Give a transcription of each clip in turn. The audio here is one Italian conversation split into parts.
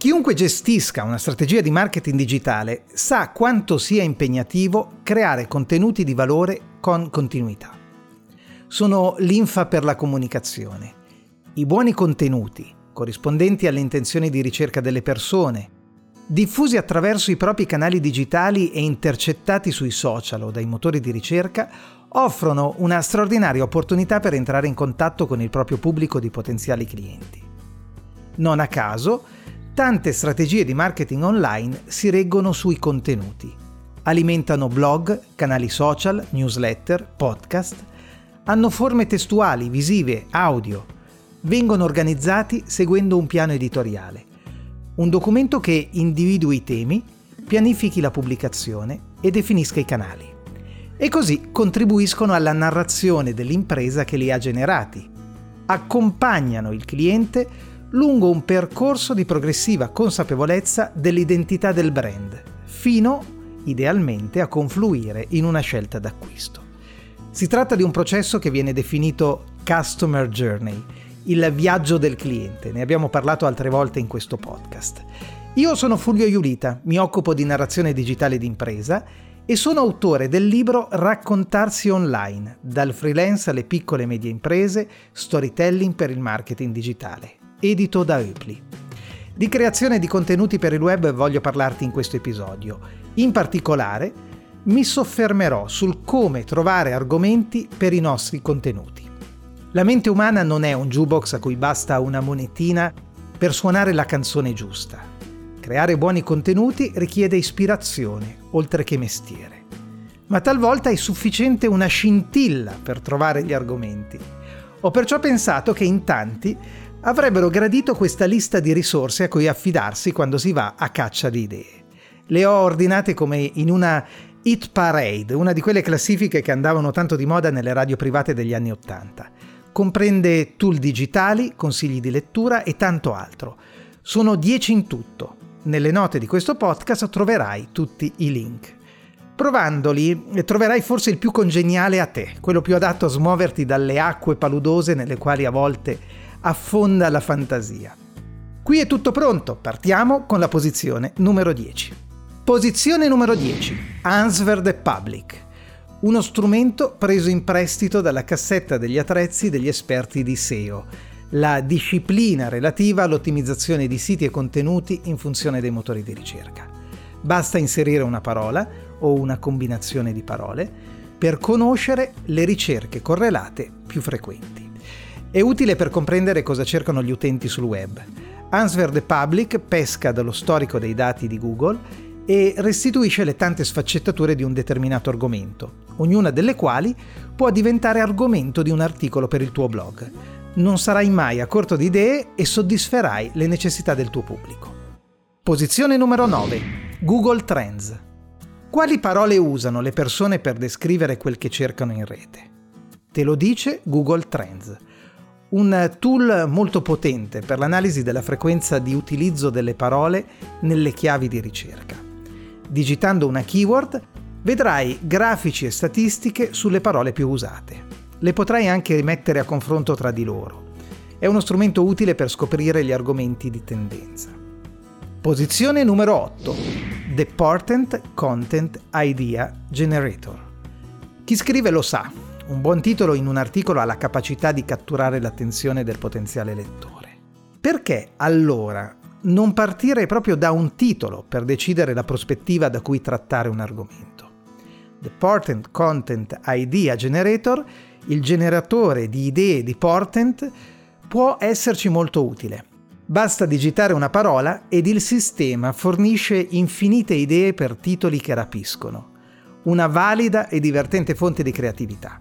Chiunque gestisca una strategia di marketing digitale sa quanto sia impegnativo creare contenuti di valore con continuità. Sono l'infa per la comunicazione. I buoni contenuti, corrispondenti alle intenzioni di ricerca delle persone, diffusi attraverso i propri canali digitali e intercettati sui social o dai motori di ricerca, offrono una straordinaria opportunità per entrare in contatto con il proprio pubblico di potenziali clienti. Non a caso, Tante strategie di marketing online si reggono sui contenuti. Alimentano blog, canali social, newsletter, podcast, hanno forme testuali, visive, audio, vengono organizzati seguendo un piano editoriale. Un documento che individui i temi, pianifichi la pubblicazione e definisca i canali. E così contribuiscono alla narrazione dell'impresa che li ha generati. Accompagnano il cliente lungo un percorso di progressiva consapevolezza dell'identità del brand, fino idealmente a confluire in una scelta d'acquisto. Si tratta di un processo che viene definito Customer Journey, il viaggio del cliente, ne abbiamo parlato altre volte in questo podcast. Io sono Fulvio Iulita, mi occupo di narrazione digitale d'impresa e sono autore del libro Raccontarsi online, dal freelance alle piccole e medie imprese, storytelling per il marketing digitale edito da Eupli. Di creazione di contenuti per il web voglio parlarti in questo episodio. In particolare mi soffermerò sul come trovare argomenti per i nostri contenuti. La mente umana non è un jukebox a cui basta una monetina per suonare la canzone giusta. Creare buoni contenuti richiede ispirazione, oltre che mestiere. Ma talvolta è sufficiente una scintilla per trovare gli argomenti. Ho perciò pensato che in tanti avrebbero gradito questa lista di risorse a cui affidarsi quando si va a caccia di idee. Le ho ordinate come in una hit parade, una di quelle classifiche che andavano tanto di moda nelle radio private degli anni Ottanta. Comprende tool digitali, consigli di lettura e tanto altro. Sono 10 in tutto. Nelle note di questo podcast troverai tutti i link. Provandoli troverai forse il più congeniale a te, quello più adatto a smuoverti dalle acque paludose nelle quali a volte affonda la fantasia. Qui è tutto pronto, partiamo con la posizione numero 10. Posizione numero 10. Answer the Public. Uno strumento preso in prestito dalla cassetta degli attrezzi degli esperti di SEO, la disciplina relativa all'ottimizzazione di siti e contenuti in funzione dei motori di ricerca. Basta inserire una parola o una combinazione di parole per conoscere le ricerche correlate più frequenti. È utile per comprendere cosa cercano gli utenti sul web. Answer the Public pesca dallo storico dei dati di Google e restituisce le tante sfaccettature di un determinato argomento, ognuna delle quali può diventare argomento di un articolo per il tuo blog. Non sarai mai a corto di idee e soddisferai le necessità del tuo pubblico. Posizione numero 9. Google Trends. Quali parole usano le persone per descrivere quel che cercano in rete? Te lo dice Google Trends un tool molto potente per l'analisi della frequenza di utilizzo delle parole nelle chiavi di ricerca. Digitando una keyword vedrai grafici e statistiche sulle parole più usate. Le potrai anche mettere a confronto tra di loro. È uno strumento utile per scoprire gli argomenti di tendenza. Posizione numero 8. The Portent Content Idea Generator. Chi scrive lo sa, un buon titolo in un articolo ha la capacità di catturare l'attenzione del potenziale lettore. Perché allora non partire proprio da un titolo per decidere la prospettiva da cui trattare un argomento? The Portent Content Idea Generator, il generatore di idee di Portent, può esserci molto utile. Basta digitare una parola ed il sistema fornisce infinite idee per titoli che rapiscono. Una valida e divertente fonte di creatività.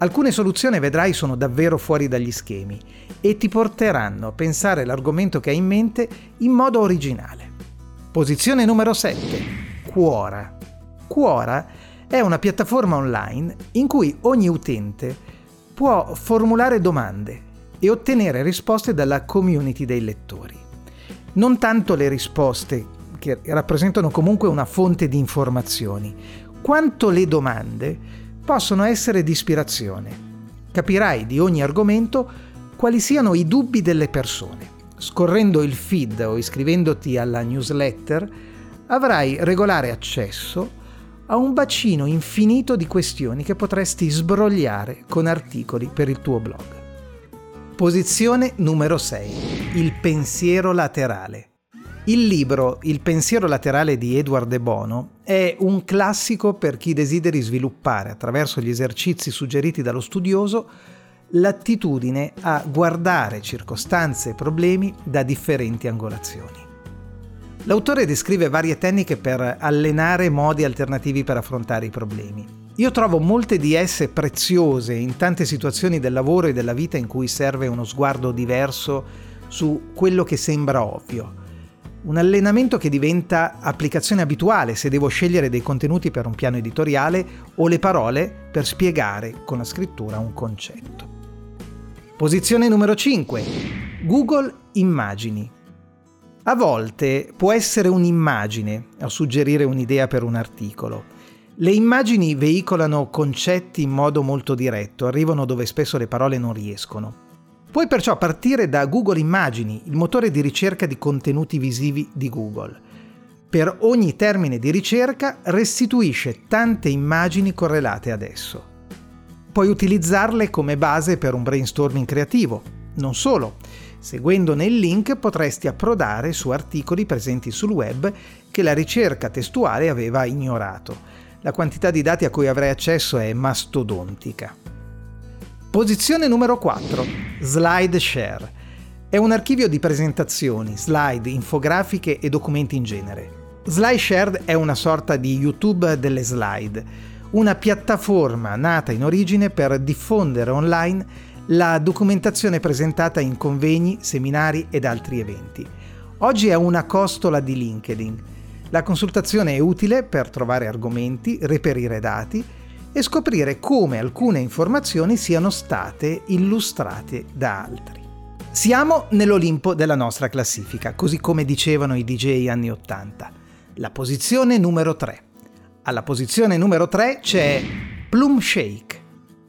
Alcune soluzioni vedrai sono davvero fuori dagli schemi e ti porteranno a pensare l'argomento che hai in mente in modo originale. Posizione numero 7. Quora. Quora è una piattaforma online in cui ogni utente può formulare domande e ottenere risposte dalla community dei lettori. Non tanto le risposte, che rappresentano comunque una fonte di informazioni, quanto le domande possono essere di ispirazione. Capirai di ogni argomento quali siano i dubbi delle persone. Scorrendo il feed o iscrivendoti alla newsletter avrai regolare accesso a un bacino infinito di questioni che potresti sbrogliare con articoli per il tuo blog. Posizione numero 6. Il pensiero laterale. Il libro Il pensiero laterale di Edward De Bono è un classico per chi desideri sviluppare, attraverso gli esercizi suggeriti dallo studioso, l'attitudine a guardare circostanze e problemi da differenti angolazioni. L'autore descrive varie tecniche per allenare modi alternativi per affrontare i problemi. Io trovo molte di esse preziose in tante situazioni del lavoro e della vita in cui serve uno sguardo diverso su quello che sembra ovvio un allenamento che diventa applicazione abituale se devo scegliere dei contenuti per un piano editoriale o le parole per spiegare con la scrittura un concetto. Posizione numero 5. Google Immagini. A volte può essere un'immagine a suggerire un'idea per un articolo. Le immagini veicolano concetti in modo molto diretto, arrivano dove spesso le parole non riescono. Puoi perciò partire da Google Immagini, il motore di ricerca di contenuti visivi di Google. Per ogni termine di ricerca restituisce tante immagini correlate ad esso. Puoi utilizzarle come base per un brainstorming creativo. Non solo, seguendone il link potresti approdare su articoli presenti sul web che la ricerca testuale aveva ignorato. La quantità di dati a cui avrai accesso è mastodontica. Posizione numero 4. SlideShare. È un archivio di presentazioni, slide, infografiche e documenti in genere. SlideShare è una sorta di YouTube delle slide, una piattaforma nata in origine per diffondere online la documentazione presentata in convegni, seminari ed altri eventi. Oggi è una costola di LinkedIn. La consultazione è utile per trovare argomenti, reperire dati e scoprire come alcune informazioni siano state illustrate da altri. Siamo nell'Olimpo della nostra classifica, così come dicevano i DJ anni 80. La posizione numero 3. Alla posizione numero 3 c'è Plum Shake.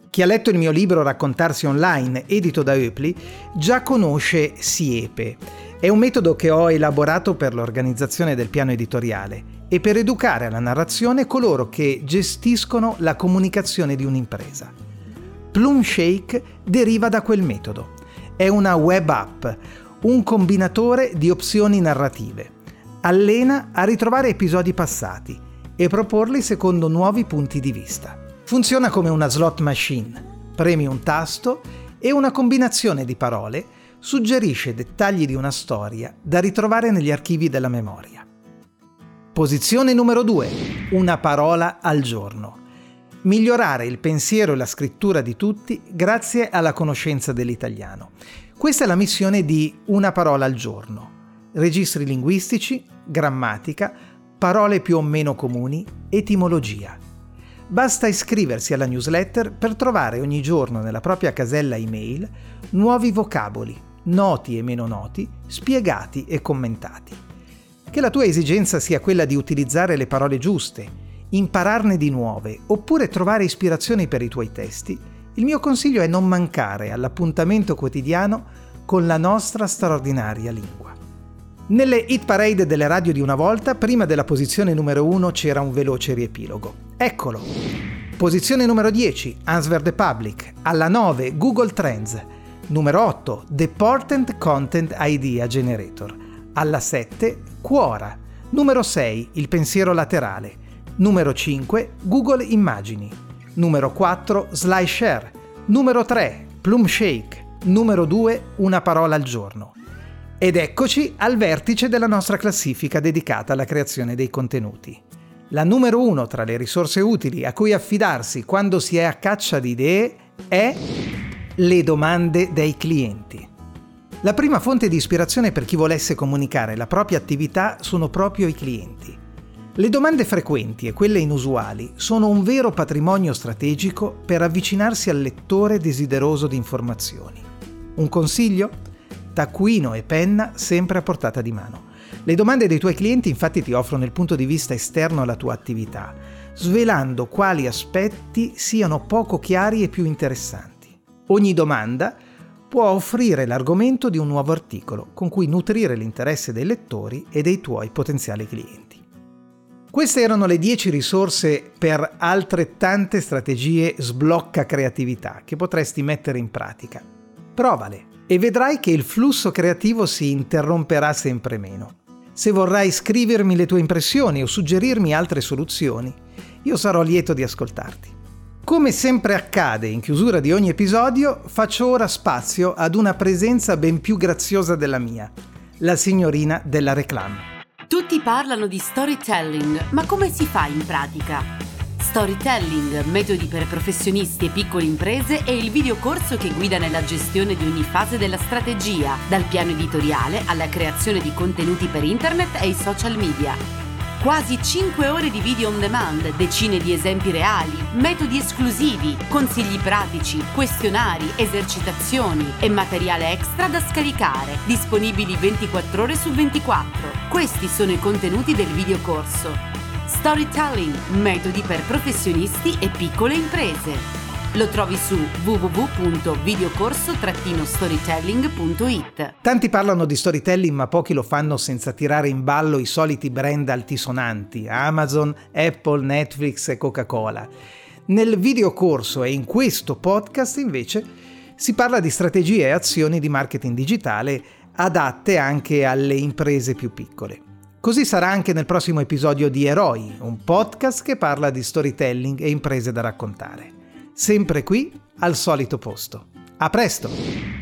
Chi ha letto il mio libro Raccontarsi online, edito da Eupli, già conosce Siepe. È un metodo che ho elaborato per l'organizzazione del piano editoriale e per educare alla narrazione coloro che gestiscono la comunicazione di un'impresa. Plum Shake deriva da quel metodo. È una web app, un combinatore di opzioni narrative. Allena a ritrovare episodi passati e proporli secondo nuovi punti di vista. Funziona come una slot machine. Premi un tasto e una combinazione di parole suggerisce dettagli di una storia da ritrovare negli archivi della memoria. Posizione numero 2. Una parola al giorno. Migliorare il pensiero e la scrittura di tutti grazie alla conoscenza dell'italiano. Questa è la missione di Una parola al giorno. Registri linguistici, grammatica, parole più o meno comuni, etimologia. Basta iscriversi alla newsletter per trovare ogni giorno nella propria casella email nuovi vocaboli, noti e meno noti, spiegati e commentati. Che la tua esigenza sia quella di utilizzare le parole giuste, impararne di nuove oppure trovare ispirazioni per i tuoi testi, il mio consiglio è non mancare all'appuntamento quotidiano con la nostra straordinaria lingua. Nelle hit parade delle radio di una volta, prima della posizione numero 1 c'era un veloce riepilogo. Eccolo! Posizione numero 10, Answer the Public. Alla 9, Google Trends. Numero 8, The Portent Content Idea Generator. Alla 7, Quora. Numero 6, il pensiero laterale. Numero 5, Google Immagini. Numero 4, SlideShare. Numero 3, Plum Shake. Numero 2, una parola al giorno. Ed eccoci al vertice della nostra classifica dedicata alla creazione dei contenuti. La numero 1 tra le risorse utili a cui affidarsi quando si è a caccia di idee è le domande dei clienti. La prima fonte di ispirazione per chi volesse comunicare la propria attività sono proprio i clienti. Le domande frequenti e quelle inusuali sono un vero patrimonio strategico per avvicinarsi al lettore desideroso di informazioni. Un consiglio? Taccuino e penna sempre a portata di mano. Le domande dei tuoi clienti infatti ti offrono il punto di vista esterno alla tua attività, svelando quali aspetti siano poco chiari e più interessanti. Ogni domanda può offrire l'argomento di un nuovo articolo con cui nutrire l'interesse dei lettori e dei tuoi potenziali clienti. Queste erano le 10 risorse per altrettante strategie sblocca creatività che potresti mettere in pratica. Provale e vedrai che il flusso creativo si interromperà sempre meno. Se vorrai scrivermi le tue impressioni o suggerirmi altre soluzioni, io sarò lieto di ascoltarti. Come sempre accade in chiusura di ogni episodio, faccio ora spazio ad una presenza ben più graziosa della mia, la signorina della reclama. Tutti parlano di storytelling, ma come si fa in pratica? Storytelling, metodi per professionisti e piccole imprese è il videocorso che guida nella gestione di ogni fase della strategia, dal piano editoriale alla creazione di contenuti per internet e i social media Quasi 5 ore di video on demand, decine di esempi reali, metodi esclusivi, consigli pratici, questionari, esercitazioni e materiale extra da scaricare, disponibili 24 ore su 24. Questi sono i contenuti del videocorso. Storytelling, metodi per professionisti e piccole imprese. Lo trovi su www.videocorso-storytelling.it. Tanti parlano di storytelling ma pochi lo fanno senza tirare in ballo i soliti brand altisonanti, Amazon, Apple, Netflix e Coca-Cola. Nel videocorso e in questo podcast invece si parla di strategie e azioni di marketing digitale adatte anche alle imprese più piccole. Così sarà anche nel prossimo episodio di Eroi, un podcast che parla di storytelling e imprese da raccontare sempre qui al solito posto. A presto!